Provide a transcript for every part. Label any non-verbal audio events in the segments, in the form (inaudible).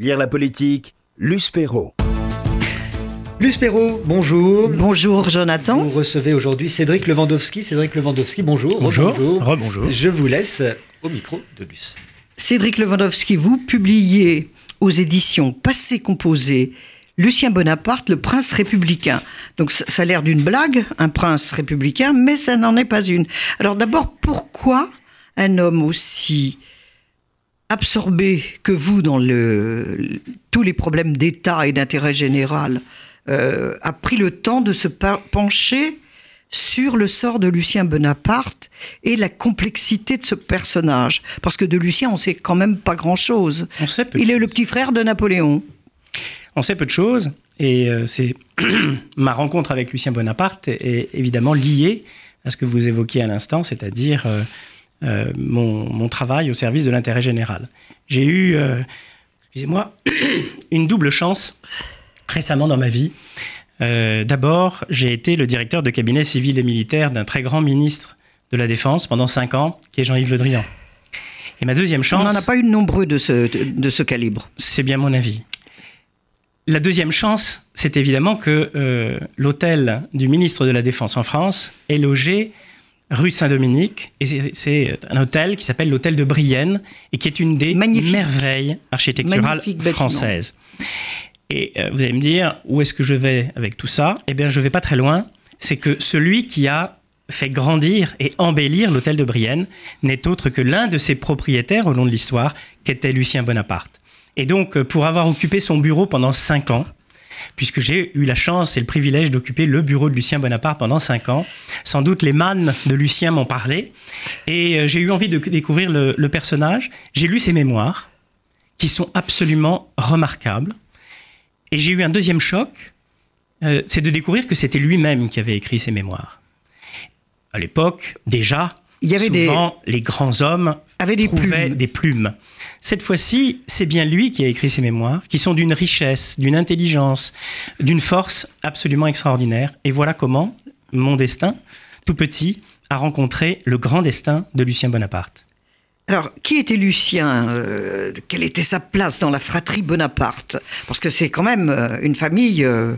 Lire la politique, Luce Perrault. Luce Perrault, bonjour. Bonjour Jonathan. Vous recevez aujourd'hui Cédric Lewandowski. Cédric Lewandowski, bonjour. Bonjour. Bonjour. Je vous laisse au micro de Luce. Cédric Lewandowski, vous publiez aux éditions Passé Composé Lucien Bonaparte, le prince républicain. Donc ça a l'air d'une blague, un prince républicain, mais ça n'en est pas une. Alors d'abord, pourquoi un homme aussi absorbé que vous dans le, tous les problèmes d'État et d'intérêt général euh, a pris le temps de se pencher sur le sort de Lucien Bonaparte et la complexité de ce personnage. Parce que de Lucien, on sait quand même pas grand-chose. Il est le petit frère de Napoléon. On sait peu de choses, et euh, c'est (clears throat) ma rencontre avec Lucien Bonaparte est, évidemment liée à ce que vous évoquiez à l'instant, c'est-à-dire euh, euh, mon, travail au service de l'intérêt général. J'ai eu, excusez-moi, (clears throat) une double chance récemment dans ma vie. D'abord, j'ai été le directeur de cabinet civil et militaire d'un très grand ministre de la Défense pendant cinq ans, qui est Jean-Yves Le Drian. Et ma deuxième chance. On n'en a pas eu de nombreux de ce, de ce calibre. C'est bien mon avis. La deuxième chance, c'est évidemment que euh, l'hôtel du ministre de la Défense en France est logé rue Saint-Dominique. Et c'est un hôtel qui s'appelle l'hôtel de Brienne et qui est une des merveilles architecturales françaises. Et euh, vous allez me dire, où est-ce que je vais avec tout ça? Eh bien, je ne vais pas très loin. C'est que celui qui a fait grandir et embellir l'hôtel de Brienne n'est autre que l'un de ses propriétaires au long de l'histoire, qu'était Lucien Bonaparte. Et donc, euh, pour avoir occupé son bureau pendant cinq ans, puisque j'ai eu la chance et le privilège d'occuper le bureau de Lucien Bonaparte pendant cinq ans. Sans doute les mannes de Lucien m'ont parlé, et euh, j'ai eu envie de découvrir le, personnage. J'ai lu ses mémoires, qui sont absolument remarquables, et j'ai eu un deuxième choc, euh, c'est de découvrir que c'était lui-même qui avait écrit ses mémoires. À l'époque, déjà, il y avait souvent les grands hommes avaient des plumes. Cette fois-ci, c'est bien lui qui a écrit ses mémoires, qui sont d'une richesse, d'une intelligence, d'une force absolument extraordinaire. Et voilà comment mon destin, tout petit, a rencontré le grand destin de Lucien Bonaparte. Alors, qui était Lucien euh, Quelle était sa place dans la fratrie Bonaparte? Parce que c'est quand même euh, une famille euh,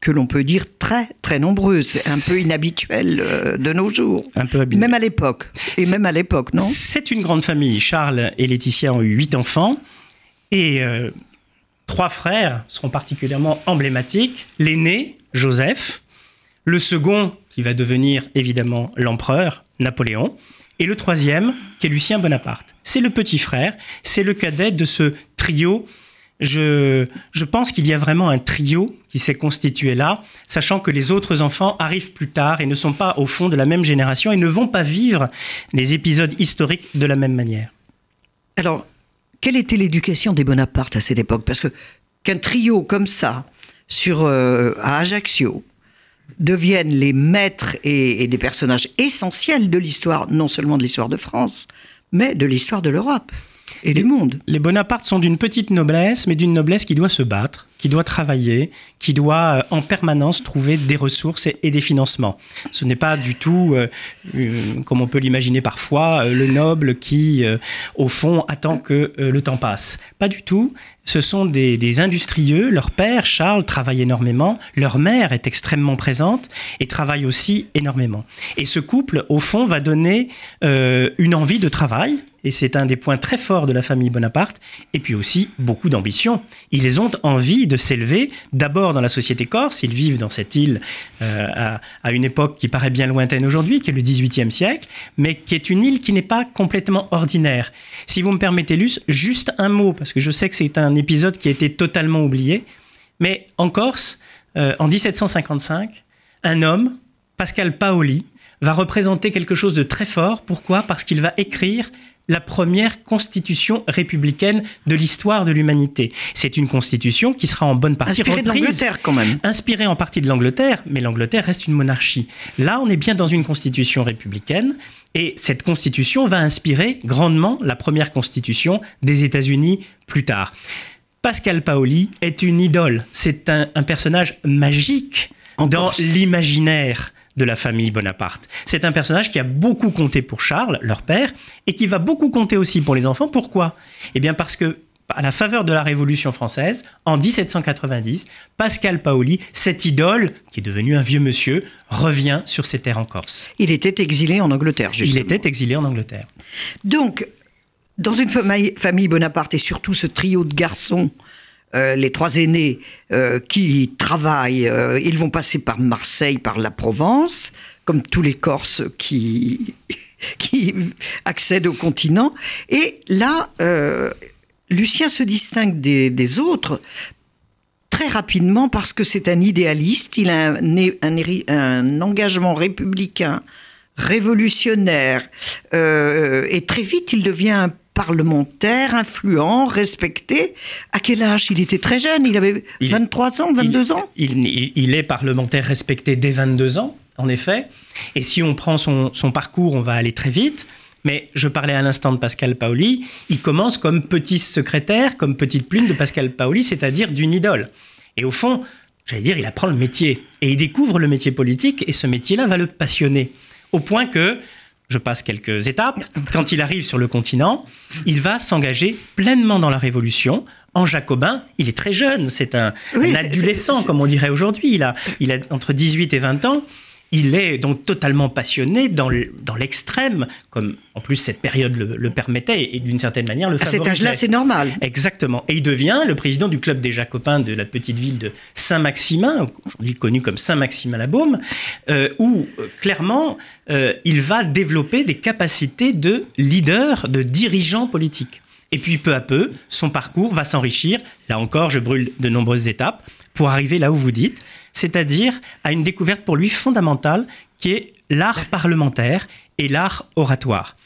que l'on peut dire très très nombreuse. C'est un peu inhabituel euh, de nos jours. Un peu Même à l'époque. Et même à l'époque, non? C'est une grande famille. Charles et Laetitia ont eu huit enfants. Et euh, trois frères seront particulièrement emblématiques. L'aîné, Joseph. Le second, qui va devenir évidemment l'empereur, Napoléon. Et le troisième, qui est Lucien Bonaparte. C'est le petit frère, c'est le cadet de ce trio je, pense qu'il y a vraiment un trio qui s'est constitué là, sachant que les autres enfants arrivent plus tard et ne sont pas au fond de la même génération et ne vont pas vivre les épisodes historiques de la même manière. Alors, quelle était l'éducation des Bonaparte à cette époque? Parce que qu'un trio comme ça, sur, euh, à Ajaccio, deviennent les maîtres et, et des personnages essentiels de l'histoire, non seulement de l'histoire de France, mais de l'histoire de l'Europe et du monde. Les Bonaparte sont d'une petite noblesse, mais d'une noblesse qui doit se battre, qui doit travailler, qui doit euh, en permanence trouver des ressources et, des financements. Ce n'est pas du tout, euh, euh, comme on peut l'imaginer parfois, le noble qui, au fond, attend que le temps passe. Pas du tout. Ce sont des, industrieux. Leur père, Charles, travaille énormément. Leur mère est extrêmement présente et travaille aussi énormément. Et ce couple, au fond, va donner une envie de travail et c'est un des points très forts de la famille Bonaparte, et puis aussi beaucoup d'ambition. Ils ont envie de s'élever, d'abord dans la société corse, ils vivent dans cette île euh, à, une époque qui paraît bien lointaine aujourd'hui, qui est le XVIIIe siècle, mais qui est une île qui n'est pas complètement ordinaire. Si vous me permettez, Luce, juste un mot, parce que je sais que c'est un épisode qui a été totalement oublié, mais en Corse, euh, en 1755, un homme, Pascal Paoli, va représenter quelque chose de très fort. Pourquoi? Parce qu'il va écrire la première constitution républicaine de l'histoire de l'humanité. C'est une constitution qui sera en bonne partie inspirée de l'Angleterre quand même. Inspirée en partie de l'Angleterre, mais l'Angleterre reste une monarchie. Là, on est bien dans une constitution républicaine et cette constitution va inspirer grandement la première constitution des États-Unis plus tard. Pascal Paoli est une idole. C'est un, personnage magique dans l'imaginaire de la famille Bonaparte. C'est un personnage qui a beaucoup compté pour Charles, leur père, et qui va beaucoup compter aussi pour les enfants. Pourquoi? Eh bien parce que à la faveur de la Révolution française, en 1790, Pascal Paoli, cette idole, qui est devenu un vieux monsieur, revient sur ses terres en Corse. Il était exilé en Angleterre, justement. Il était exilé en Angleterre. Donc, dans une famille, famille Bonaparte et surtout ce trio de garçons, euh, les trois aînés euh, qui travaillent, euh, ils vont passer par Marseille, par la Provence, comme tous les Corses qui, (laughs) qui accèdent au continent. Et là, Lucien se distingue des, autres très rapidement parce que c'est un idéaliste, il a un, un, engagement républicain, révolutionnaire, et très vite il devient un parlementaire, influent, respecté. À quel âge Il était très jeune, il avait 23 ans, 22 il, ans? il, il, il, est parlementaire respecté dès 22 ans, en effet. Et si on prend son, son parcours, on va aller très vite. Mais je parlais à l'instant de Pascal Paoli, il commence comme petit secrétaire, comme petite plume de Pascal Paoli, c'est-à-dire d'une idole. Et au fond, j'allais dire, il apprend le métier. Et il découvre le métier politique, et ce métier-là va le passionner. Au point que, je passe quelques étapes, quand il arrive sur le continent, il va s'engager pleinement dans la Révolution. En jacobin, il est très jeune, c'est un, oui, un adolescent, comme on dirait aujourd'hui. Il a, il a entre 18 et 20 ans. Il est donc totalement passionné dans l'extrême, comme en plus cette période le, le permettait et d'une certaine manière le favorisait. À cet âge-là, c'est normal. Exactement. Et il devient le président du club des Jacobins de la petite ville de Saint-Maximin, aujourd'hui connu comme Saint-Maximin-la-Baume, euh, où euh, clairement euh, il va développer des capacités de leader, de dirigeant politique. Et puis peu à peu, son parcours va s'enrichir. Là encore, je brûle de nombreuses étapes pour arriver là où vous dites c'est-à-dire à une découverte pour lui fondamentale qui est l'art parlementaire et l'art oratoire.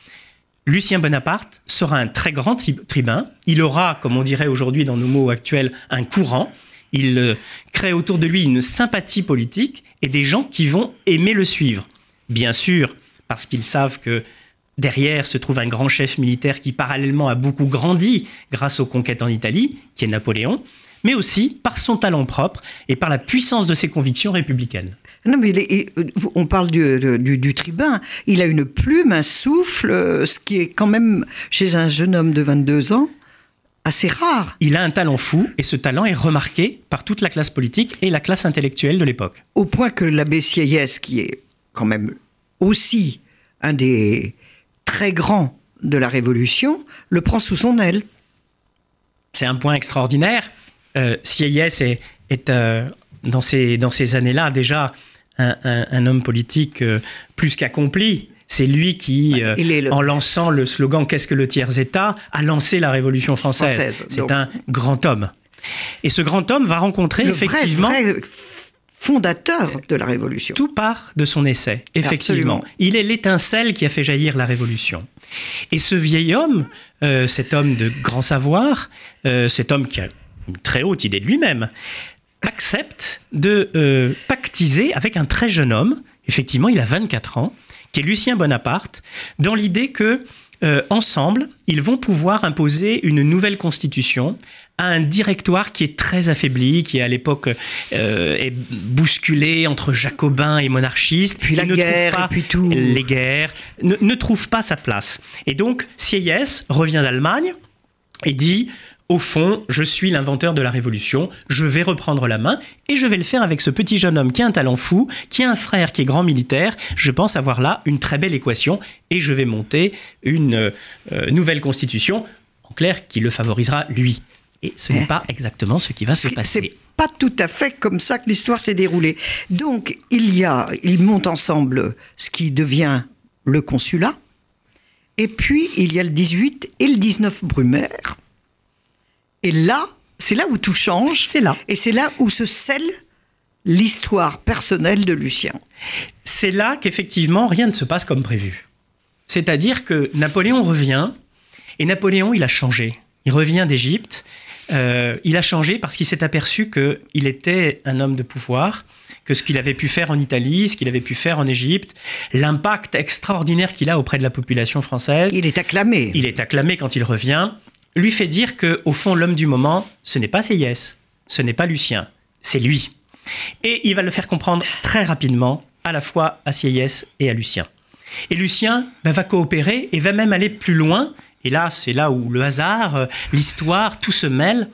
Lucien Bonaparte sera un très grand tribun. Il aura, comme on dirait aujourd'hui dans nos mots actuels, un courant. Il euh, crée autour de lui une sympathie politique et des gens qui vont aimer le suivre. Bien sûr, parce qu'ils savent que derrière se trouve un grand chef militaire qui parallèlement a beaucoup grandi grâce aux conquêtes en Italie, qui est Napoléon mais aussi par son talent propre et par la puissance de ses convictions républicaines. Non, mais on parle du, du, du, tribun. Il a une plume, un souffle, euh, ce qui est quand même, chez un jeune homme de 22 ans, assez rare. Il a un talent fou, et ce talent est remarqué par toute la classe politique et la classe intellectuelle de l'époque. Au point que l'abbé Sieyès, qui est quand même aussi un des très grands de la Révolution, le prend sous son aile. C'est un point extraordinaire euh, Sieyès est, est euh, dans ces, dans ces années-là déjà un, un, un, homme politique euh, plus qu'accompli. C'est lui qui, euh, le... en lançant le slogan Qu'est-ce que le tiers-État a lancé la Révolution française. française C'est donc... un grand homme. Et ce grand homme va rencontrer le effectivement. Vrai, vrai fondateur de la Révolution. Tout part de son essai, effectivement. Absolument. Il est l'étincelle qui a fait jaillir la Révolution. Et ce vieil homme, euh, cet homme de grand savoir, euh, cet homme qui a une très haute idée de lui-même, accepte de euh, pactiser avec un très jeune homme, effectivement il a 24 ans, qui est Lucien Bonaparte, dans l'idée que euh, ensemble, ils vont pouvoir imposer une nouvelle constitution à un directoire qui est très affaibli, qui à l'époque euh, est bousculé entre jacobins et monarchistes, puis la guerre, pas, et puis tout. les guerres, ne, ne trouve pas sa place. Et donc Sieyès revient d'Allemagne et dit au fond, je suis l'inventeur de la révolution, je vais reprendre la main et je vais le faire avec ce petit jeune homme qui a un talent fou, qui a un frère qui est grand militaire. Je pense avoir là une très belle équation et je vais monter une euh, nouvelle constitution, en clair, qui le favorisera lui. Et ce n'est pas exactement ce qui va se passer. Pas tout à fait comme ça que l'histoire s'est déroulée. Donc, il y a, ils montent ensemble ce qui devient le consulat. Et puis, il y a le 18 et le 19 Brumaire. Et là, c'est là où tout change. C'est là. Et c'est là où se scelle l'histoire personnelle de Lucien. C'est là qu'effectivement, rien ne se passe comme prévu. C'est-à-dire que Napoléon revient, et Napoléon, il a changé. Il revient d'Égypte. Euh, il a changé parce qu'il s'est aperçu qu'il était un homme de pouvoir, que ce qu'il avait pu faire en Italie, ce qu'il avait pu faire en Égypte, l'impact extraordinaire qu'il a auprès de la population française. Il est acclamé. Il est acclamé quand il revient lui fait dire que au fond l'homme du moment, ce n'est pas Seyès, ce n'est pas Lucien, c'est lui. Et il va le faire comprendre très rapidement, à la fois à Sieyès et à Lucien. Et Lucien ben, va coopérer et va même aller plus loin Et là, c'est là où le hasard, euh, l'histoire, tout se mêle.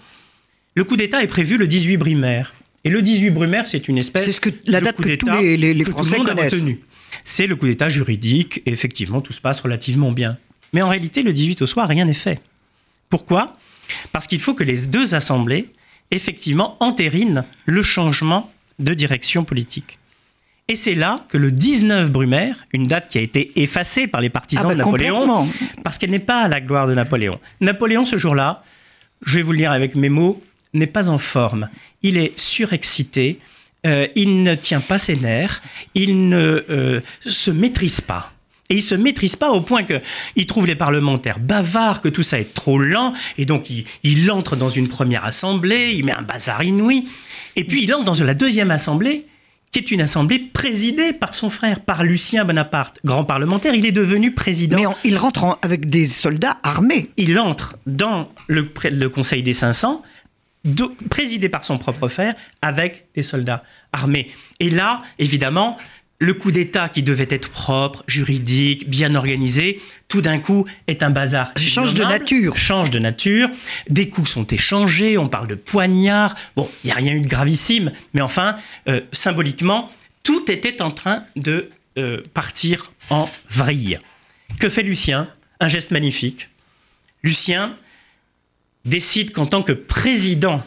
Le coup d'État est prévu le 18 Brumaire. Et le 18 Brumaire, c'est une espèce C'est ce que- la de date coup que tous d'État les- les- que tout Français le monde a retenu. C'est le coup d'État juridique, et effectivement, tout se passe relativement bien. Mais en réalité, le 18 au soir, rien n'est fait. Pourquoi? Parce qu'il faut que les deux assemblées, effectivement, entérinent le changement de direction politique. Et c'est là que le 19 Brumaire, une date qui a été effacée par les partisans Ah bah, de Napoléon, complètement. parce qu'elle n'est pas à la gloire de Napoléon. Napoléon, ce jour-là, je vais vous le dire avec mes mots, n'est pas en forme. Il est surexcité, euh, il ne tient pas ses nerfs, il ne euh, se maîtrise pas. Et il se maîtrise pas au point que il trouve les parlementaires bavards, que tout ça est trop lent, et donc il, il entre dans une première assemblée, il met un bazar inouï, et puis il entre dans la deuxième assemblée, qui est une assemblée présidée par son frère, par Lucien Bonaparte, grand parlementaire. Il est devenu président. Mais on- il rentre en- avec des soldats armés. Il entre dans le, Conseil des 500, do- présidé par son propre frère, avec des soldats armés. Et là, évidemment, le coup d'État qui devait être propre, juridique, bien organisé, tout d'un coup est un bazar. Change de nature. Change de nature. Des coups sont échangés, on parle de poignards. Bon, il n'y a rien eu de gravissime, mais enfin, euh, symboliquement, tout était en train de euh, partir en vrille. Que fait Lucien? Un geste magnifique. Lucien décide qu'en tant que président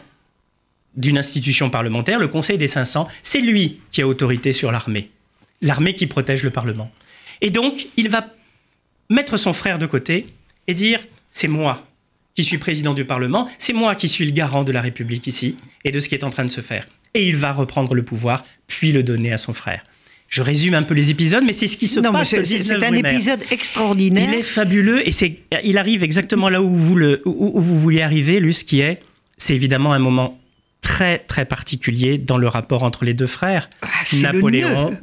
d'une institution parlementaire, le Conseil des 500, c'est lui qui a autorité sur l'armée. L'armée qui protège le Parlement. Et donc, il va mettre son frère de côté et dire, c'est moi qui suis président du Parlement, c'est moi qui suis le garant de la République ici et de ce qui est en train de se faire. Et il va reprendre le pouvoir, puis le donner à son frère. Je résume un peu les épisodes, mais c'est ce qui se Non, passe. c'est le c'est- 19 c'est un épisode extraordinaire. Il est fabuleux et c'est, il arrive exactement là où vous, le, où, où vous vouliez arriver, Luce, qui est, c'est évidemment un moment très très particulier dans le rapport entre les deux frères. Ah, Napoléon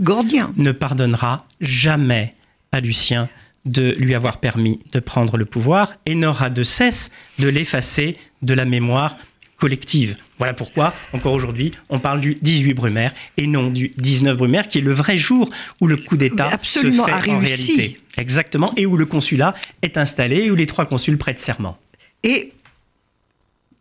ne pardonnera jamais à Lucien de lui avoir permis de prendre le pouvoir et n'aura de cesse de l'effacer de la mémoire collective. Voilà pourquoi, encore aujourd'hui, on parle du 18 Brumaire et non du 19 Brumaire, qui est le vrai jour où le coup d'État se fait a en réalité. Exactement, et où le consulat est installé et où les trois consuls prêtent serment. Et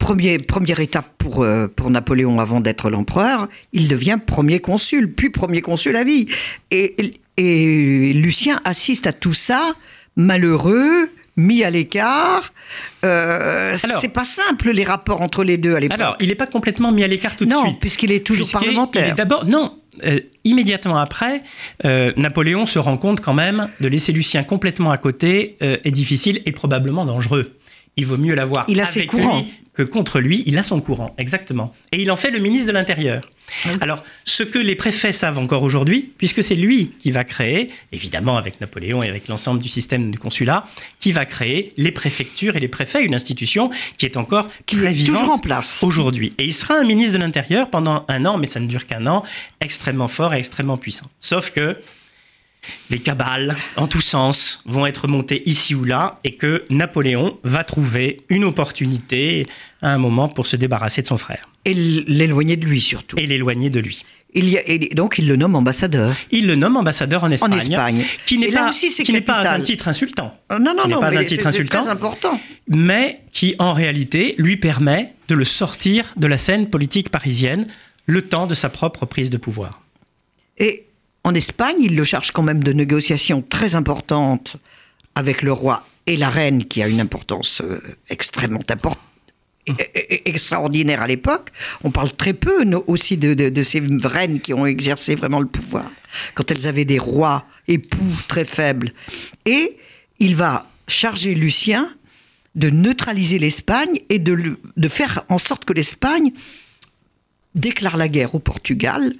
premier, première étape pour, euh, pour Napoléon avant d'être l'empereur, il devient premier consul, puis premier consul à vie. Et, et Lucien assiste à tout ça, malheureux, mis à l'écart. Euh, c'est pas simple les rapports entre les deux à l'époque. Alors, il n'est pas complètement mis à l'écart tout de non, suite. puisqu'il est toujours parlementaire. D'abord, non. euh, immédiatement après, euh, Napoléon se rend compte quand même de laisser Lucien complètement à côté est difficile et probablement dangereux. Il vaut mieux l'avoir Il a ses courants. lui que contre lui. Il a son courant, exactement. Et il en fait le ministre de l'Intérieur. Ah Alors, ce que les préfets savent encore aujourd'hui, puisque c'est lui qui va créer, évidemment avec Napoléon et avec l'ensemble du système du consulat, qui va créer les préfectures et les préfets, une institution qui est encore Qui très est toujours vivante en place. aujourd'hui. Et il sera un ministre de l'Intérieur pendant un an, mais ça ne dure qu'un an, extrêmement fort et extrêmement puissant. Sauf que les cabales, en tous sens, vont être montées ici ou là, et que Napoléon va trouver une opportunité à un moment pour se débarrasser de son frère Et l'éloigner de lui surtout. et l'éloigner de lui. Il y a- et donc il le nomme ambassadeur. Il le nomme ambassadeur en Espagne, Espagne. qui n'est pas, qui n'est pas un titre insultant, Euh, non, non, Qui non, pas mais un titre insultant. très important. mais qui en réalité lui permet de le sortir de la scène politique parisienne le temps de sa propre prise de pouvoir. Et en Espagne, il le charge quand même de négociations très importantes avec le roi et la reine, qui a une importance euh, extrêmement importante. extraordinaire à l'époque. On parle très peu aussi de, ces reines qui ont exercé vraiment le pouvoir, quand elles avaient des rois époux très faibles. Et il va charger Lucien de neutraliser l'Espagne et de faire en sorte que l'Espagne déclare la guerre au Portugal,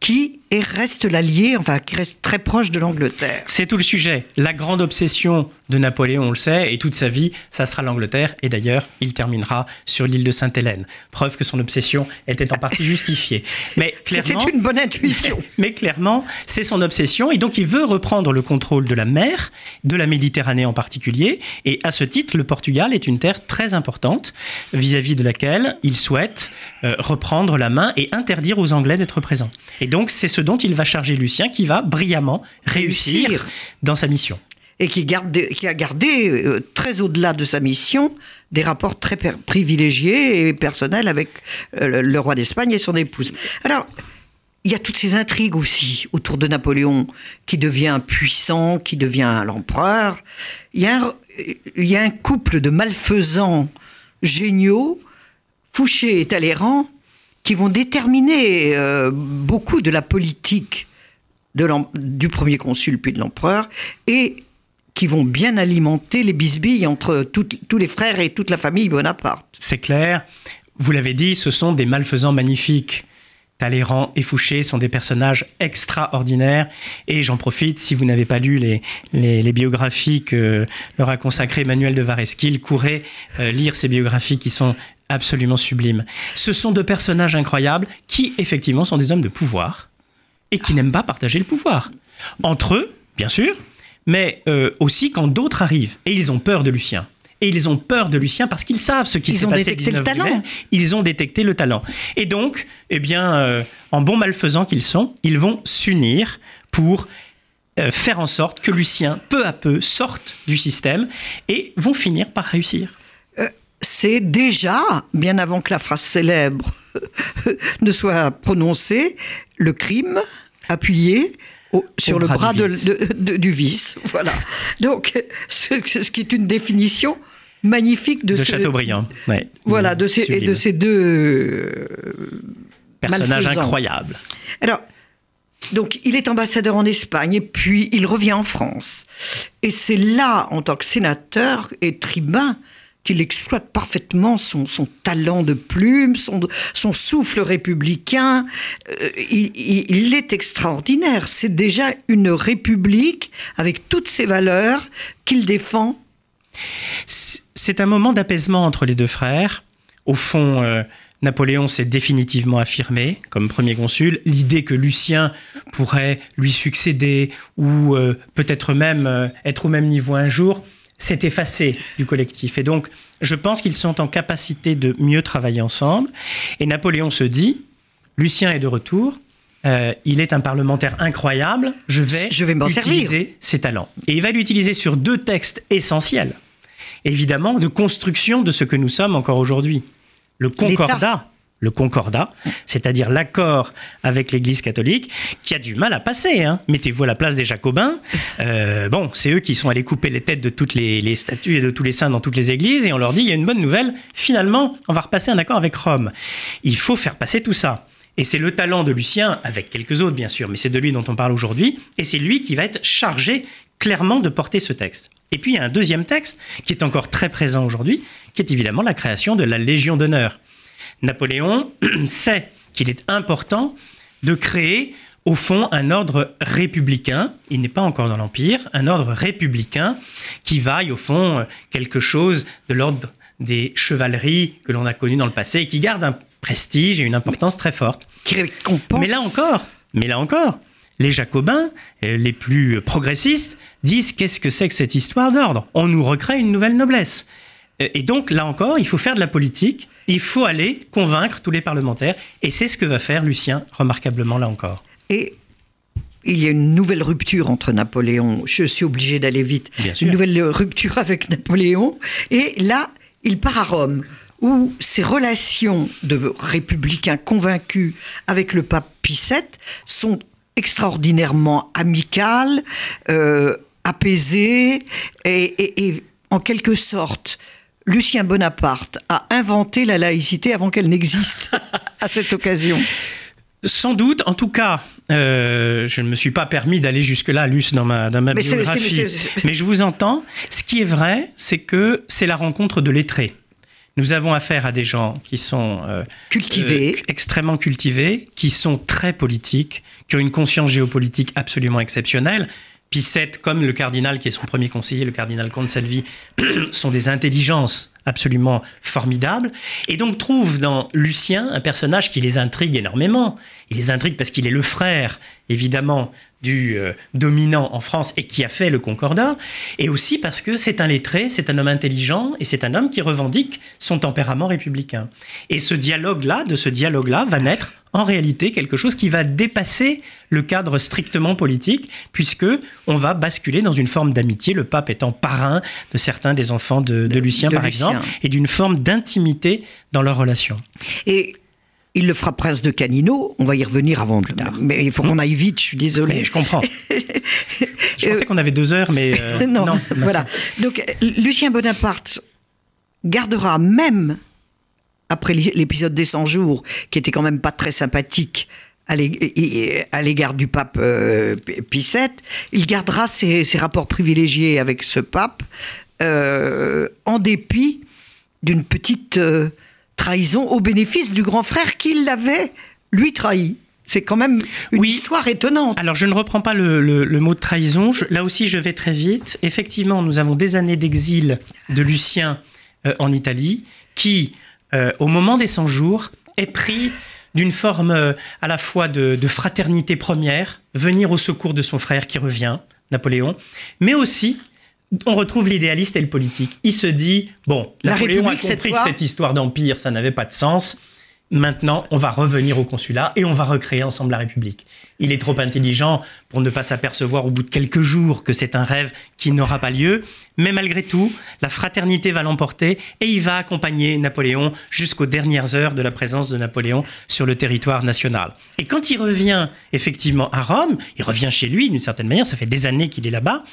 qui est- reste l'allié, enfin qui reste très proche de l'Angleterre. C'est tout le sujet. La grande obsession de Napoléon, on le sait, et toute sa vie, ça sera l'Angleterre. Et d'ailleurs, il terminera sur l'île de Sainte-Hélène. Preuve que son obsession était en partie justifiée. (laughs) Mais C'était clairement, une bonne intuition. (laughs) mais clairement, c'est son obsession. Et donc, il veut reprendre le contrôle de la mer, de la Méditerranée en particulier. Et à ce titre, le Portugal est une terre très importante vis-à-vis de laquelle il souhaite euh, reprendre la main et interdire aux Anglais d'être présents. Et donc, c'est ce dont il va charger Lucien qui va brillamment réussir, Réussir. dans sa mission. et qui, garde qui a gardé, euh, très au-delà de sa mission, des rapports très privilégiés et personnels avec euh, le, roi d'Espagne et son épouse. Alors, il y a toutes ces intrigues aussi autour de Napoléon, qui devient puissant, qui devient l'empereur. Il il y a un couple de malfaisants géniaux, Fouché et Talleyrand, qui vont déterminer euh, beaucoup de la politique du premier consul puis de l'empereur et qui vont bien alimenter les bisbilles entre tous les frères et toute la famille Bonaparte. C'est clair. Vous l'avez dit, ce sont des malfaisants magnifiques. Talleyrand et Fouché sont des personnages extraordinaires. Et j'en profite, si vous n'avez pas lu les biographies que leur a consacré Emmanuel de Varesquil, courez euh, lire ces biographies qui sont absolument sublimes. Ce sont deux personnages incroyables qui, effectivement, sont des hommes de pouvoir et qui n'aiment pas partager le pouvoir. Entre eux, bien sûr, mais euh, aussi quand d'autres arrivent. Et ils ont peur de Lucien. Et ils ont peur de Lucien parce qu'ils savent ce qui s'est ont passé détecté le 19 talent. mai. Ils ont détecté le talent. Et donc, eh bien, euh, en bons malfaisants qu'ils sont, ils vont s'unir pour euh, faire en sorte que Lucien, peu à peu, sorte du système et vont finir par réussir. C'est déjà, bien avant que la phrase célèbre (laughs) ne soit prononcée, le crime appuyé au- sur le bras bras, du de- vice. de- de- du vice. Voilà. Donc, ce, ce qui est une définition magnifique de, De, ce, Chateaubriand. Ouais. Voilà, de ces, et de ces deux euh, Personnage malfaisants. incroyable. Alors, donc, il est ambassadeur en Espagne et puis il revient en France. Et c'est là, en tant que sénateur et tribun, qu'il exploite parfaitement son, talent de plume, son, souffle républicain. Euh, il, est extraordinaire. C'est déjà une république avec toutes ses valeurs qu'il défend. C'est un moment d'apaisement entre les deux frères. Au fond, euh, Napoléon s'est définitivement affirmé comme premier consul. L'idée que Lucien pourrait lui succéder ou euh, peut-être même être au même niveau un jour s'est effacée du collectif. Et donc, je pense qu'ils sont en capacité de mieux travailler ensemble. Et Napoléon se dit, Lucien est de retour. euh, il est un parlementaire incroyable. Je vais, Je vais utiliser servir. ses talents. Et il va l'utiliser sur deux textes essentiels évidemment, de construction de ce que nous sommes encore aujourd'hui. Le concordat, le concordat, c'est-à-dire l'accord avec l'Église catholique, qui a du mal à passer. hein. Mettez-vous à la place des Jacobins. Euh, bon, c'est eux qui sont allés couper les têtes de toutes les, les statues et de tous les saints dans toutes les églises, et on leur dit il y a une bonne nouvelle. Finalement, on va repasser un accord avec Rome. Il faut faire passer tout ça. Et c'est le talent de Lucien, avec quelques autres bien sûr, mais c'est de lui dont on parle aujourd'hui, et c'est lui qui va être chargé clairement de porter ce texte. Et puis il y a un deuxième texte qui est encore très présent aujourd'hui, qui est évidemment la création de la Légion d'honneur. Napoléon (clears throat) sait qu'il est important de créer au fond un ordre républicain, il n'est pas encore dans l'Empire, un ordre républicain qui vaille au fond quelque chose de l'ordre des chevaleries que l'on a connues dans le passé et qui garde un prestige et une importance très forte. Mais là encore, mais là encore, les Jacobins, euh, les plus progressistes, disent qu'est-ce que c'est que cette histoire d'ordre? On nous recrée une nouvelle noblesse. Et donc, là encore, il faut faire de la politique, il faut aller convaincre tous les parlementaires, et c'est ce que va faire Lucien remarquablement là encore. Et il y a une nouvelle rupture entre Napoléon. Je suis obligé d'aller vite. Bien sûr. Une nouvelle rupture avec Napoléon. Et là, il part à Rome, où ses relations de républicain convaincu avec le pape Pie VII sont extraordinairement amicales, euh, apaisées, et, et- et en quelque sorte, Lucien Bonaparte a inventé la laïcité avant qu'elle n'existe à cette occasion. Sans doute, en tout cas, euh, je ne me suis pas permis d'aller jusque-là, Luce, dans ma, dans ma Mais c'est- biographie. c'est- Mais je vous entends. Ce qui est vrai, c'est que c'est la rencontre de lettrés. Nous avons affaire à des gens qui sont euh, Cultivés. euh, extrêmement cultivés, qui sont très politiques, qui ont une conscience géopolitique absolument exceptionnelle. Pissette, comme le cardinal qui est son premier conseiller, le cardinal Consalvi, (clears throat) sont des intelligences absolument formidables, et donc trouvent dans Lucien un personnage qui les intrigue énormément. Il les intrigue parce qu'il est le frère, évidemment, du euh, dominant en France et qui a fait le Concordat, et aussi parce que c'est un lettré, c'est un homme intelligent, et c'est un homme qui revendique son tempérament républicain. Et ce dialogue-là, de ce dialogue-là, va naître en réalité quelque chose qui va dépasser le cadre strictement politique, puisque on va basculer dans une forme d'amitié, le pape étant parrain de certains des enfants de, Lucien, par exemple, et d'une forme d'intimité dans leur relation. Et il le fera prince de Canino, on va y revenir avant plus tard. Mais il faut qu'on aille vite, je suis désolé. je comprends. (laughs) je pensais qu'on avait deux heures, mais euh, (laughs) non, Voilà. Donc Lucien Bonaparte gardera même après l'épisode des 100 jours, qui était quand même pas très sympathique à l'égard du pape euh, Pie VII, il gardera ses, rapports privilégiés avec ce pape euh, en dépit d'une petite euh, trahison au bénéfice du grand frère qui l'avait, lui, trahi. C'est quand même une histoire étonnante. Alors, je ne reprends pas le, mot de trahison. là aussi, je vais très vite. Effectivement, nous avons des années d'exil de Lucien en Italie qui euh, au moment des 100 jours, est pris d'une forme euh, à la fois de, fraternité première, venir au secours de son frère qui revient, Napoléon, mais aussi on retrouve l'idéaliste et le politique. Il se dit bon, Napoléon a compris que cette histoire d'empire, ça n'avait pas de sens. Maintenant, on va revenir au consulat et on va recréer ensemble la République. Il est trop intelligent pour ne pas s'apercevoir au bout de quelques jours que c'est un rêve qui n'aura pas lieu. Mais malgré tout, la fraternité va l'emporter et il va accompagner Napoléon jusqu'aux dernières heures de la présence de Napoléon sur le territoire national. Et quand il revient effectivement à Rome, il revient chez lui d'une certaine manière, ça fait des années qu'il est là-bas,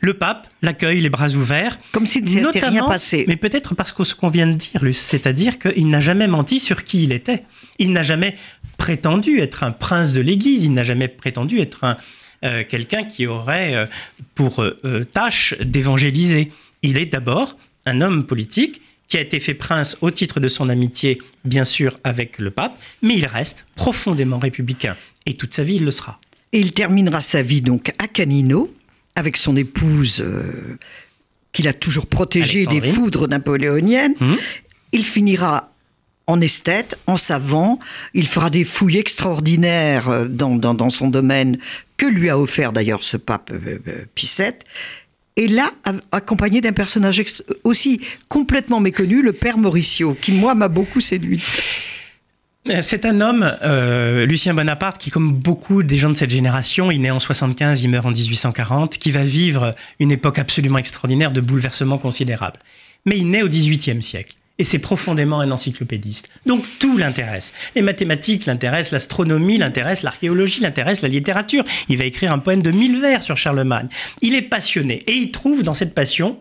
le pape l'accueille les bras ouverts. Comme s'il ne s'était rien passé. Mais peut-être parce que ce qu'on vient de dire, c'est-à-dire qu'il n'a jamais menti sur qui il était. Il n'a jamais prétendu être un prince de l'Église, n'a jamais prétendu être un, euh, quelqu'un qui aurait euh, pour euh, tâche d'évangéliser. Il est d'abord un homme politique qui a été fait prince au titre de son amitié, bien sûr, avec le pape, mais il reste profondément républicain. Et toute sa vie, il le sera. Et il terminera sa vie donc à Canino, avec son épouse qu'il a toujours protégée des foudres napoléoniennes. Hum. Il finira en esthète, en savant. Il fera des fouilles extraordinaires euh, dans, son domaine, que lui a offert d'ailleurs ce pape euh, euh, Pie Et là, accompagné d'un personnage aussi complètement méconnu, le père Mauricio, qui moi m'a beaucoup séduit. C'est un homme, Lucien Bonaparte, qui, comme beaucoup des gens de cette génération, il naît en 75, il meurt en 1840, qui va vivre une époque absolument extraordinaire de bouleversements considérables. Mais il naît au XVIIIe siècle et c'est profondément un encyclopédiste. Donc tout l'intéresse. Les mathématiques l'intéressent, l'astronomie l'intéresse, l'archéologie l'intéresse, la littérature. Il va écrire un poème de mille vers sur Charlemagne. Il est passionné et il trouve dans cette passion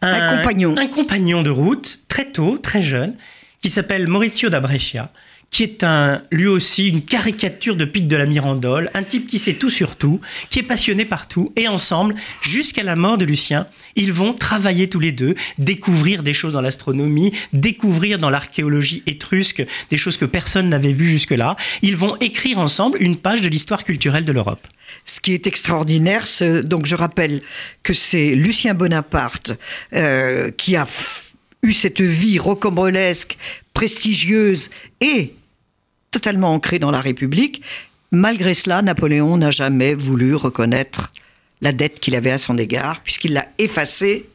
un, compagnon. un compagnon de route très tôt, très jeune, qui s'appelle Maurizio da Brescia, qui est un, lui aussi une caricature de Pic de la Mirandole, un type qui sait tout sur tout, qui est passionné par tout, et ensemble, jusqu'à la mort de Lucien, ils vont travailler tous les deux, découvrir des choses dans l'astronomie, découvrir dans l'archéologie étrusque des choses que personne n'avait vues jusque-là. Ils vont écrire ensemble une page de l'histoire culturelle de l'Europe. Ce qui est extraordinaire, donc je rappelle que c'est Lucien Bonaparte euh, qui a eu cette vie rocambolesque, prestigieuse et totalement ancré dans la République. Malgré cela, Napoléon n'a jamais voulu reconnaître la dette qu'il avait à son égard, puisqu'il l'a effacée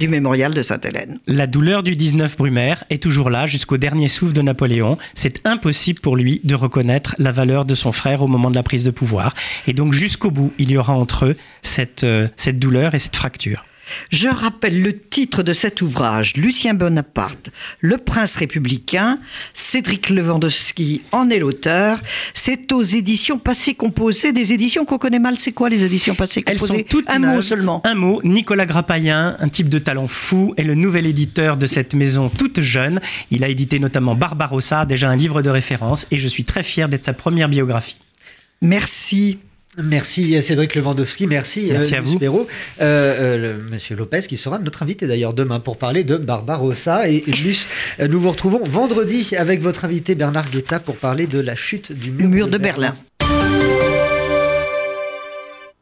du mémorial de Sainte-Hélène. La douleur du 19 Brumaire est toujours là jusqu'au dernier souffle de Napoléon. C'est impossible pour lui de reconnaître la valeur de son frère au moment de la prise de pouvoir. Et donc jusqu'au bout, il y aura entre eux cette, euh, douleur et cette fracture. Je rappelle le titre de cet ouvrage, Lucien Bonaparte, Le prince républicain. Cédric Lewandowski en est l'auteur. C'est aux éditions Passé Composé, des éditions qu'on connaît mal. C'est quoi les éditions Passé Composé Elles sont toutes Un mot seulement. Un mot. Nicolas Grappayen, un type de talent fou, est le nouvel éditeur de cette maison toute jeune. Il a édité notamment Barbarossa, déjà un livre de référence, et je suis très fier d'être sa première biographie. Merci. Merci Cédric Lewandowski, merci, merci euh, à vous. Euh, euh, monsieur Lopez qui sera notre invité d'ailleurs demain pour parler de Barbarossa et nous vous retrouvons vendredi avec votre invité Bernard Guetta pour parler de la chute du mur, de, Berlin.